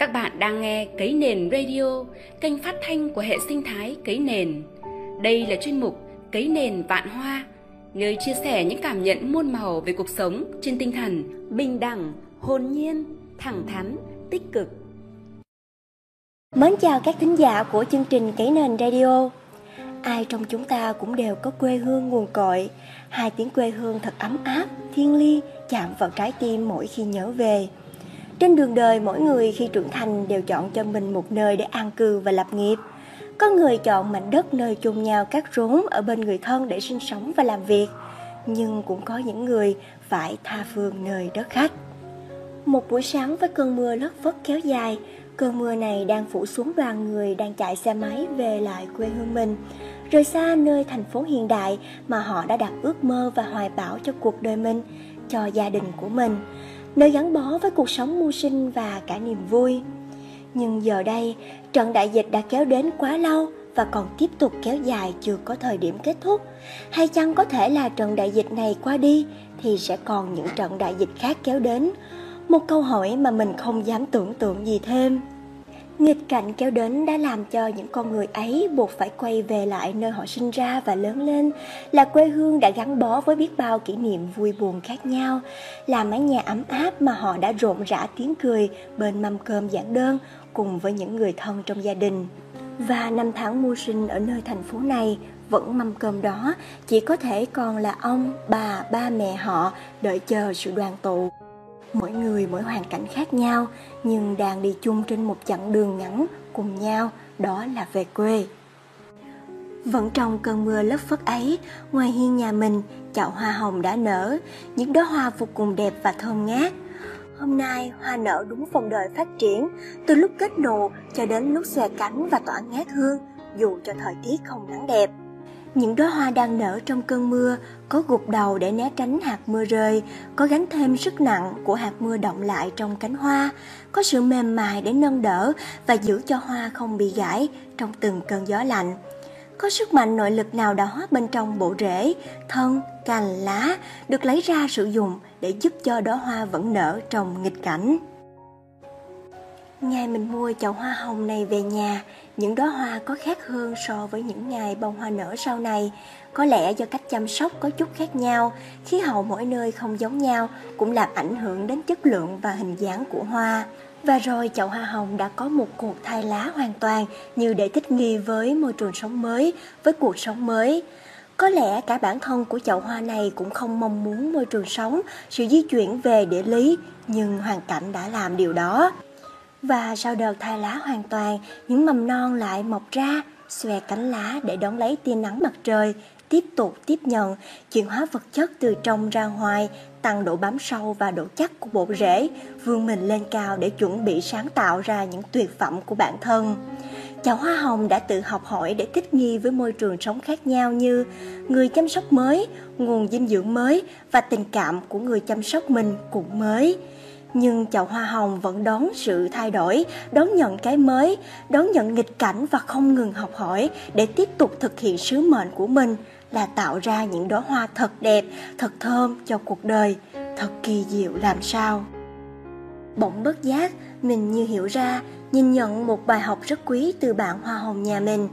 Các bạn đang nghe Cấy Nền Radio, kênh phát thanh của hệ sinh thái Cấy Nền. Đây là chuyên mục Cấy Nền Vạn Hoa, nơi chia sẻ những cảm nhận muôn màu về cuộc sống trên tinh thần bình đẳng, hồn nhiên, thẳng thắn, tích cực. Mến chào các thính giả của chương trình Cấy Nền Radio. Ai trong chúng ta cũng đều có quê hương nguồn cội, hai tiếng quê hương thật ấm áp, thiêng liêng chạm vào trái tim mỗi khi nhớ về. Trên đường đời, mỗi người khi trưởng thành đều chọn cho mình một nơi để an cư và lập nghiệp. Có người chọn mảnh đất nơi chung nhau các rốn ở bên người thân để sinh sống và làm việc. Nhưng cũng có những người phải tha phương nơi đất khách. Một buổi sáng với cơn mưa lất phất kéo dài, cơn mưa này đang phủ xuống đoàn người đang chạy xe máy về lại quê hương mình, rời xa nơi thành phố hiện đại mà họ đã đặt ước mơ và hoài bão cho cuộc đời mình, cho gia đình của mình nơi gắn bó với cuộc sống mưu sinh và cả niềm vui. Nhưng giờ đây, trận đại dịch đã kéo đến quá lâu và còn tiếp tục kéo dài chưa có thời điểm kết thúc. Hay chăng có thể là trận đại dịch này qua đi thì sẽ còn những trận đại dịch khác kéo đến? Một câu hỏi mà mình không dám tưởng tượng gì thêm. Nghịch cảnh kéo đến đã làm cho những con người ấy buộc phải quay về lại nơi họ sinh ra và lớn lên, là quê hương đã gắn bó với biết bao kỷ niệm vui buồn khác nhau, là mái nhà ấm áp mà họ đã rộn rã tiếng cười bên mâm cơm giản đơn cùng với những người thân trong gia đình. Và năm tháng mưu sinh ở nơi thành phố này vẫn mâm cơm đó chỉ có thể còn là ông, bà, ba mẹ họ đợi chờ sự đoàn tụ mỗi người mỗi hoàn cảnh khác nhau, nhưng đang đi chung trên một chặng đường ngắn cùng nhau, đó là về quê. Vẫn trong cơn mưa lất phất ấy, ngoài hiên nhà mình, chậu hoa hồng đã nở, những đóa hoa vô cùng đẹp và thơm ngát. Hôm nay, hoa nở đúng vòng đời phát triển, từ lúc kết nụ cho đến lúc xòe cánh và tỏa ngát hương, dù cho thời tiết không nắng đẹp những đóa hoa đang nở trong cơn mưa, có gục đầu để né tránh hạt mưa rơi, có gánh thêm sức nặng của hạt mưa động lại trong cánh hoa, có sự mềm mại để nâng đỡ và giữ cho hoa không bị gãy trong từng cơn gió lạnh. Có sức mạnh nội lực nào đó bên trong bộ rễ, thân, cành, lá được lấy ra sử dụng để giúp cho đóa hoa vẫn nở trong nghịch cảnh. Ngày mình mua chậu hoa hồng này về nhà, những đóa hoa có khác hơn so với những ngày bông hoa nở sau này. Có lẽ do cách chăm sóc có chút khác nhau, khí hậu mỗi nơi không giống nhau cũng làm ảnh hưởng đến chất lượng và hình dáng của hoa. Và rồi chậu hoa hồng đã có một cuộc thay lá hoàn toàn như để thích nghi với môi trường sống mới, với cuộc sống mới. Có lẽ cả bản thân của chậu hoa này cũng không mong muốn môi trường sống, sự di chuyển về địa lý, nhưng hoàn cảnh đã làm điều đó. Và sau đợt thay lá hoàn toàn, những mầm non lại mọc ra, xòe cánh lá để đón lấy tia nắng mặt trời, tiếp tục tiếp nhận, chuyển hóa vật chất từ trong ra ngoài, tăng độ bám sâu và độ chắc của bộ rễ, vươn mình lên cao để chuẩn bị sáng tạo ra những tuyệt phẩm của bản thân. Chậu hoa hồng đã tự học hỏi để thích nghi với môi trường sống khác nhau như người chăm sóc mới, nguồn dinh dưỡng mới và tình cảm của người chăm sóc mình cũng mới nhưng chậu hoa hồng vẫn đón sự thay đổi, đón nhận cái mới, đón nhận nghịch cảnh và không ngừng học hỏi để tiếp tục thực hiện sứ mệnh của mình là tạo ra những đóa hoa thật đẹp, thật thơm cho cuộc đời, thật kỳ diệu làm sao. Bỗng bất giác, mình như hiểu ra, nhìn nhận một bài học rất quý từ bạn hoa hồng nhà mình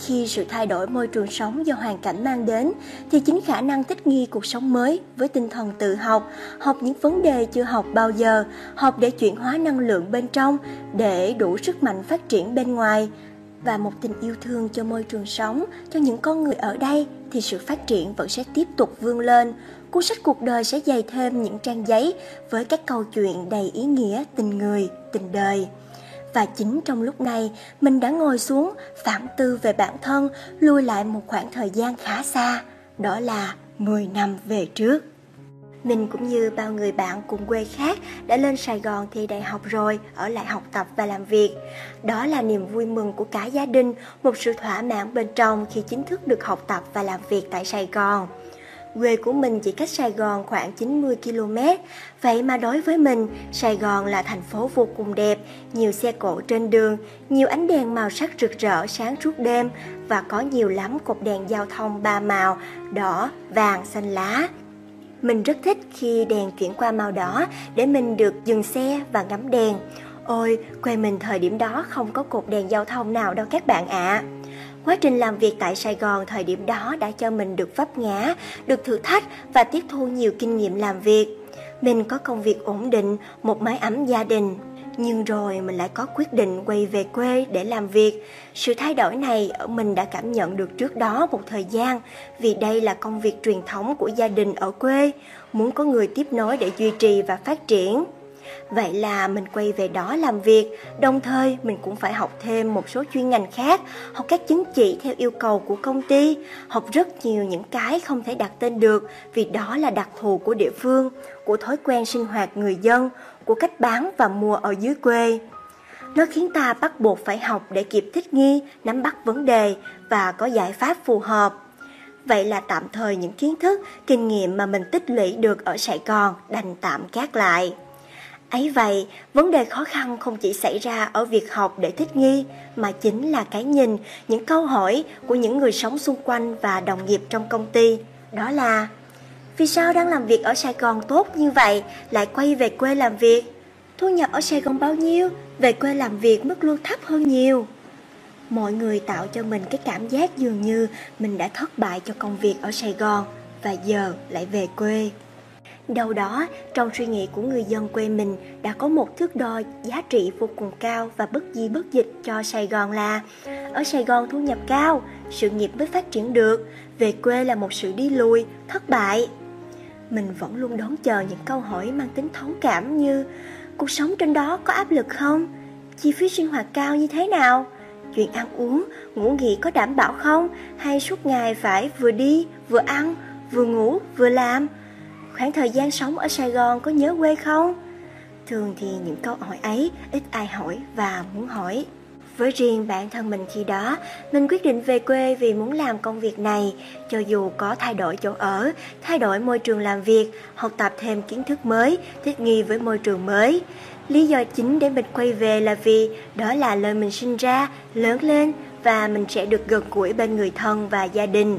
khi sự thay đổi môi trường sống do hoàn cảnh mang đến, thì chính khả năng thích nghi cuộc sống mới với tinh thần tự học học những vấn đề chưa học bao giờ, học để chuyển hóa năng lượng bên trong để đủ sức mạnh phát triển bên ngoài. Và một tình yêu thương cho môi trường sống, cho những con người ở đây thì sự phát triển vẫn sẽ tiếp tục vươn lên. Cuốn sách cuộc đời sẽ dày thêm những trang giấy với các câu chuyện đầy ý nghĩa tình người, tình đời và chính trong lúc này mình đã ngồi xuống phản tư về bản thân lùi lại một khoảng thời gian khá xa đó là 10 năm về trước mình cũng như bao người bạn cùng quê khác đã lên Sài Gòn thi đại học rồi, ở lại học tập và làm việc. Đó là niềm vui mừng của cả gia đình, một sự thỏa mãn bên trong khi chính thức được học tập và làm việc tại Sài Gòn. Quê của mình chỉ cách Sài Gòn khoảng 90 km. Vậy mà đối với mình, Sài Gòn là thành phố vô cùng đẹp, nhiều xe cộ trên đường, nhiều ánh đèn màu sắc rực rỡ sáng suốt đêm và có nhiều lắm cột đèn giao thông ba màu, đỏ, vàng, xanh lá. Mình rất thích khi đèn chuyển qua màu đỏ để mình được dừng xe và ngắm đèn. Ôi, quê mình thời điểm đó không có cột đèn giao thông nào đâu các bạn ạ. À. Quá trình làm việc tại Sài Gòn thời điểm đó đã cho mình được vấp ngã, được thử thách và tiếp thu nhiều kinh nghiệm làm việc. Mình có công việc ổn định, một mái ấm gia đình. Nhưng rồi mình lại có quyết định quay về quê để làm việc. Sự thay đổi này ở mình đã cảm nhận được trước đó một thời gian vì đây là công việc truyền thống của gia đình ở quê, muốn có người tiếp nối để duy trì và phát triển. Vậy là mình quay về đó làm việc, đồng thời mình cũng phải học thêm một số chuyên ngành khác, học các chứng chỉ theo yêu cầu của công ty, học rất nhiều những cái không thể đặt tên được vì đó là đặc thù của địa phương, của thói quen sinh hoạt người dân, của cách bán và mua ở dưới quê. Nó khiến ta bắt buộc phải học để kịp thích nghi, nắm bắt vấn đề và có giải pháp phù hợp. Vậy là tạm thời những kiến thức, kinh nghiệm mà mình tích lũy được ở Sài Gòn đành tạm gác lại. Ấy vậy, vấn đề khó khăn không chỉ xảy ra ở việc học để thích nghi, mà chính là cái nhìn, những câu hỏi của những người sống xung quanh và đồng nghiệp trong công ty. Đó là, vì sao đang làm việc ở Sài Gòn tốt như vậy, lại quay về quê làm việc? Thu nhập ở Sài Gòn bao nhiêu, về quê làm việc mức lương thấp hơn nhiều. Mọi người tạo cho mình cái cảm giác dường như mình đã thất bại cho công việc ở Sài Gòn và giờ lại về quê. Đâu đó, trong suy nghĩ của người dân quê mình đã có một thước đo giá trị vô cùng cao và bất di bất dịch cho Sài Gòn là ở Sài Gòn thu nhập cao, sự nghiệp mới phát triển được, về quê là một sự đi lùi, thất bại. Mình vẫn luôn đón chờ những câu hỏi mang tính thấu cảm như cuộc sống trên đó có áp lực không? Chi phí sinh hoạt cao như thế nào? Chuyện ăn uống, ngủ nghỉ có đảm bảo không? Hay suốt ngày phải vừa đi, vừa ăn, vừa ngủ, vừa làm? Khoảng thời gian sống ở Sài Gòn có nhớ quê không? Thường thì những câu hỏi ấy ít ai hỏi và muốn hỏi. Với riêng bản thân mình khi đó, mình quyết định về quê vì muốn làm công việc này, cho dù có thay đổi chỗ ở, thay đổi môi trường làm việc, học tập thêm kiến thức mới, thích nghi với môi trường mới. Lý do chính để mình quay về là vì đó là nơi mình sinh ra, lớn lên và mình sẽ được gần gũi bên người thân và gia đình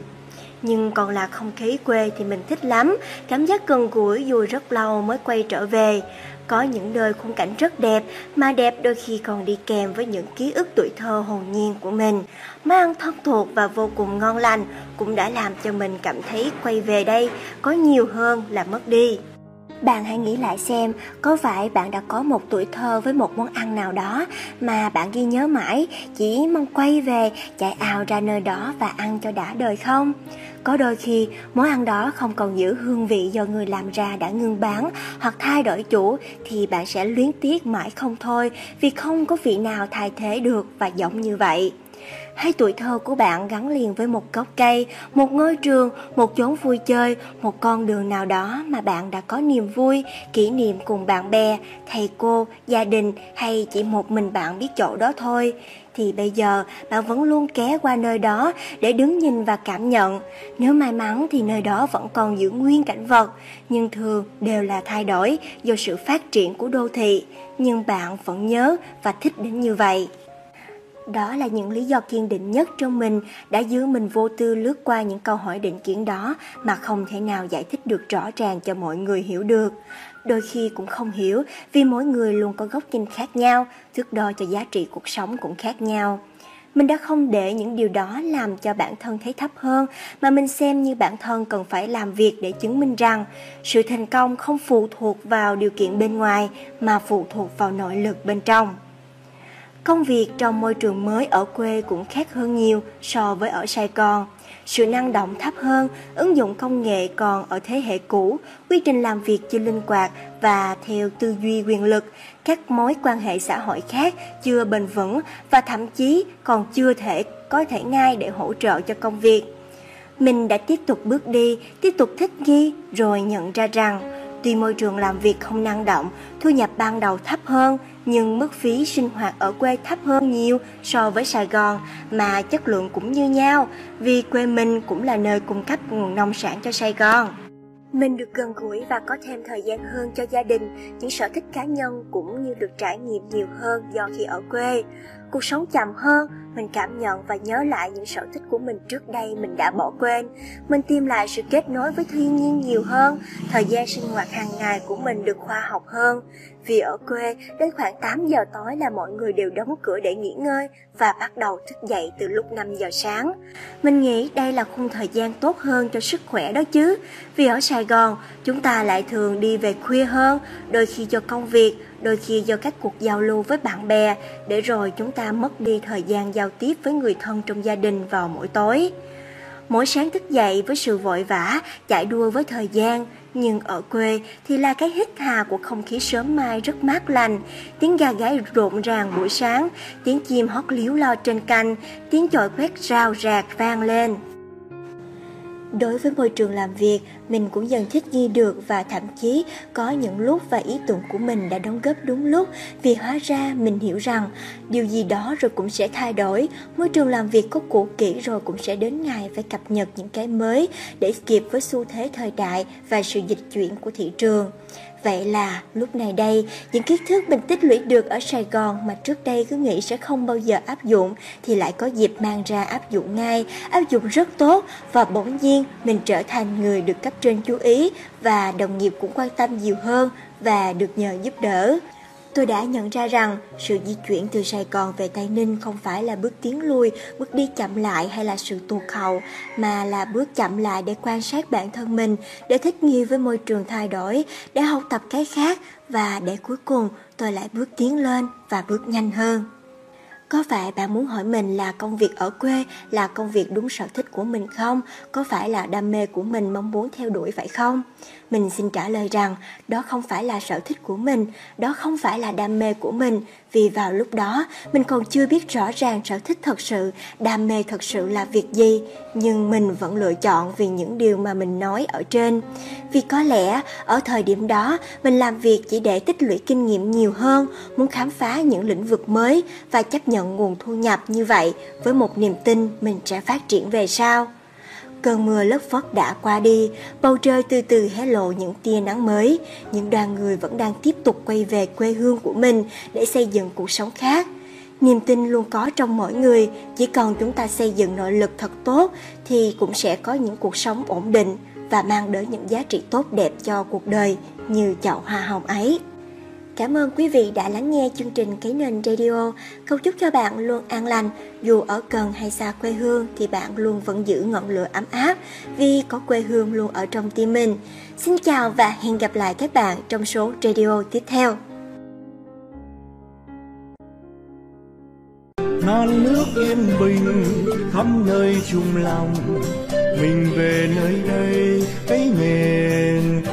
nhưng còn là không khí quê thì mình thích lắm, cảm giác gần gũi dù rất lâu mới quay trở về. Có những nơi khung cảnh rất đẹp, mà đẹp đôi khi còn đi kèm với những ký ức tuổi thơ hồn nhiên của mình. Món ăn thân thuộc và vô cùng ngon lành cũng đã làm cho mình cảm thấy quay về đây có nhiều hơn là mất đi. Bạn hãy nghĩ lại xem, có phải bạn đã có một tuổi thơ với một món ăn nào đó mà bạn ghi nhớ mãi, chỉ mong quay về, chạy ào ra nơi đó và ăn cho đã đời không? Có đôi khi món ăn đó không còn giữ hương vị do người làm ra đã ngưng bán hoặc thay đổi chủ thì bạn sẽ luyến tiếc mãi không thôi vì không có vị nào thay thế được và giống như vậy. Hay tuổi thơ của bạn gắn liền với một gốc cây, một ngôi trường, một chốn vui chơi, một con đường nào đó mà bạn đã có niềm vui, kỷ niệm cùng bạn bè, thầy cô, gia đình hay chỉ một mình bạn biết chỗ đó thôi thì bây giờ bạn vẫn luôn ké qua nơi đó để đứng nhìn và cảm nhận. Nếu may mắn thì nơi đó vẫn còn giữ nguyên cảnh vật, nhưng thường đều là thay đổi do sự phát triển của đô thị. Nhưng bạn vẫn nhớ và thích đến như vậy. Đó là những lý do kiên định nhất trong mình đã giữ mình vô tư lướt qua những câu hỏi định kiến đó mà không thể nào giải thích được rõ ràng cho mọi người hiểu được. Đôi khi cũng không hiểu vì mỗi người luôn có góc nhìn khác nhau, thước đo cho giá trị cuộc sống cũng khác nhau. Mình đã không để những điều đó làm cho bản thân thấy thấp hơn mà mình xem như bản thân cần phải làm việc để chứng minh rằng sự thành công không phụ thuộc vào điều kiện bên ngoài mà phụ thuộc vào nội lực bên trong. Công việc trong môi trường mới ở quê cũng khác hơn nhiều so với ở Sài Gòn. Sự năng động thấp hơn, ứng dụng công nghệ còn ở thế hệ cũ, quy trình làm việc chưa linh hoạt và theo tư duy quyền lực, các mối quan hệ xã hội khác chưa bền vững và thậm chí còn chưa thể có thể ngay để hỗ trợ cho công việc. Mình đã tiếp tục bước đi, tiếp tục thích nghi rồi nhận ra rằng Tuy môi trường làm việc không năng động, thu nhập ban đầu thấp hơn, nhưng mức phí sinh hoạt ở quê thấp hơn nhiều so với Sài Gòn mà chất lượng cũng như nhau vì quê mình cũng là nơi cung cấp nguồn nông sản cho Sài Gòn. Mình được gần gũi và có thêm thời gian hơn cho gia đình, những sở thích cá nhân cũng như được trải nghiệm nhiều hơn do khi ở quê. Cuộc sống chậm hơn, mình cảm nhận và nhớ lại những sở thích của mình trước đây mình đã bỏ quên. Mình tìm lại sự kết nối với thiên nhiên nhiều hơn, thời gian sinh hoạt hàng ngày của mình được khoa học hơn. vì ở quê đến khoảng 8 giờ tối là mọi người đều đóng cửa để nghỉ ngơi và bắt đầu thức dậy từ lúc 5 giờ sáng. Mình nghĩ đây là khung thời gian tốt hơn cho sức khỏe đó chứ, vì ở Sài Gòn chúng ta lại thường đi về khuya hơn, đôi khi do công việc, đôi khi do các cuộc giao lưu với bạn bè, để rồi chúng ta mất đi thời gian giao tiếp với người thân trong gia đình vào mỗi tối. Mỗi sáng thức dậy với sự vội vã, chạy đua với thời gian, nhưng ở quê thì là cái hít hà của không khí sớm mai rất mát lành, tiếng gà gáy rộn ràng buổi sáng, tiếng chim hót líu lo trên canh, tiếng chổi quét rào rạc vang lên. Đối với môi trường làm việc, mình cũng dần thích nghi được và thậm chí có những lúc và ý tưởng của mình đã đóng góp đúng lúc vì hóa ra mình hiểu rằng điều gì đó rồi cũng sẽ thay đổi. Môi trường làm việc có cũ kỹ rồi cũng sẽ đến ngày phải cập nhật những cái mới để kịp với xu thế thời đại và sự dịch chuyển của thị trường. Vậy là lúc này đây, những kiến thức mình tích lũy được ở Sài Gòn mà trước đây cứ nghĩ sẽ không bao giờ áp dụng thì lại có dịp mang ra áp dụng ngay, áp dụng rất tốt và bỗng nhiên mình trở thành người được cấp trên chú ý và đồng nghiệp cũng quan tâm nhiều hơn và được nhờ giúp đỡ. Tôi đã nhận ra rằng sự di chuyển từ Sài Gòn về Tây Ninh không phải là bước tiến lui, bước đi chậm lại hay là sự tuột hậu, mà là bước chậm lại để quan sát bản thân mình, để thích nghi với môi trường thay đổi, để học tập cái khác và để cuối cùng tôi lại bước tiến lên và bước nhanh hơn. Có phải bạn muốn hỏi mình là công việc ở quê là công việc đúng sở thích của mình không? Có phải là đam mê của mình mong muốn theo đuổi phải không? Mình xin trả lời rằng đó không phải là sở thích của mình, đó không phải là đam mê của mình, vì vào lúc đó mình còn chưa biết rõ ràng sở thích thật sự, đam mê thật sự là việc gì, nhưng mình vẫn lựa chọn vì những điều mà mình nói ở trên. Vì có lẽ ở thời điểm đó mình làm việc chỉ để tích lũy kinh nghiệm nhiều hơn, muốn khám phá những lĩnh vực mới và chấp nhận nguồn thu nhập như vậy với một niềm tin mình sẽ phát triển về sau. Cơn mưa lất phất đã qua đi, bầu trời từ từ hé lộ những tia nắng mới, những đoàn người vẫn đang tiếp tục quay về quê hương của mình để xây dựng cuộc sống khác. Niềm tin luôn có trong mỗi người, chỉ cần chúng ta xây dựng nội lực thật tốt thì cũng sẽ có những cuộc sống ổn định và mang đến những giá trị tốt đẹp cho cuộc đời như chậu hoa hồng ấy. Cảm ơn quý vị đã lắng nghe chương trình Cái Nền Radio. Cầu chúc cho bạn luôn an lành, dù ở gần hay xa quê hương thì bạn luôn vẫn giữ ngọn lửa ấm áp vì có quê hương luôn ở trong tim mình. Xin chào và hẹn gặp lại các bạn trong số radio tiếp theo. non nước yên bình khắp nơi chung lòng mình về nơi đây cái nền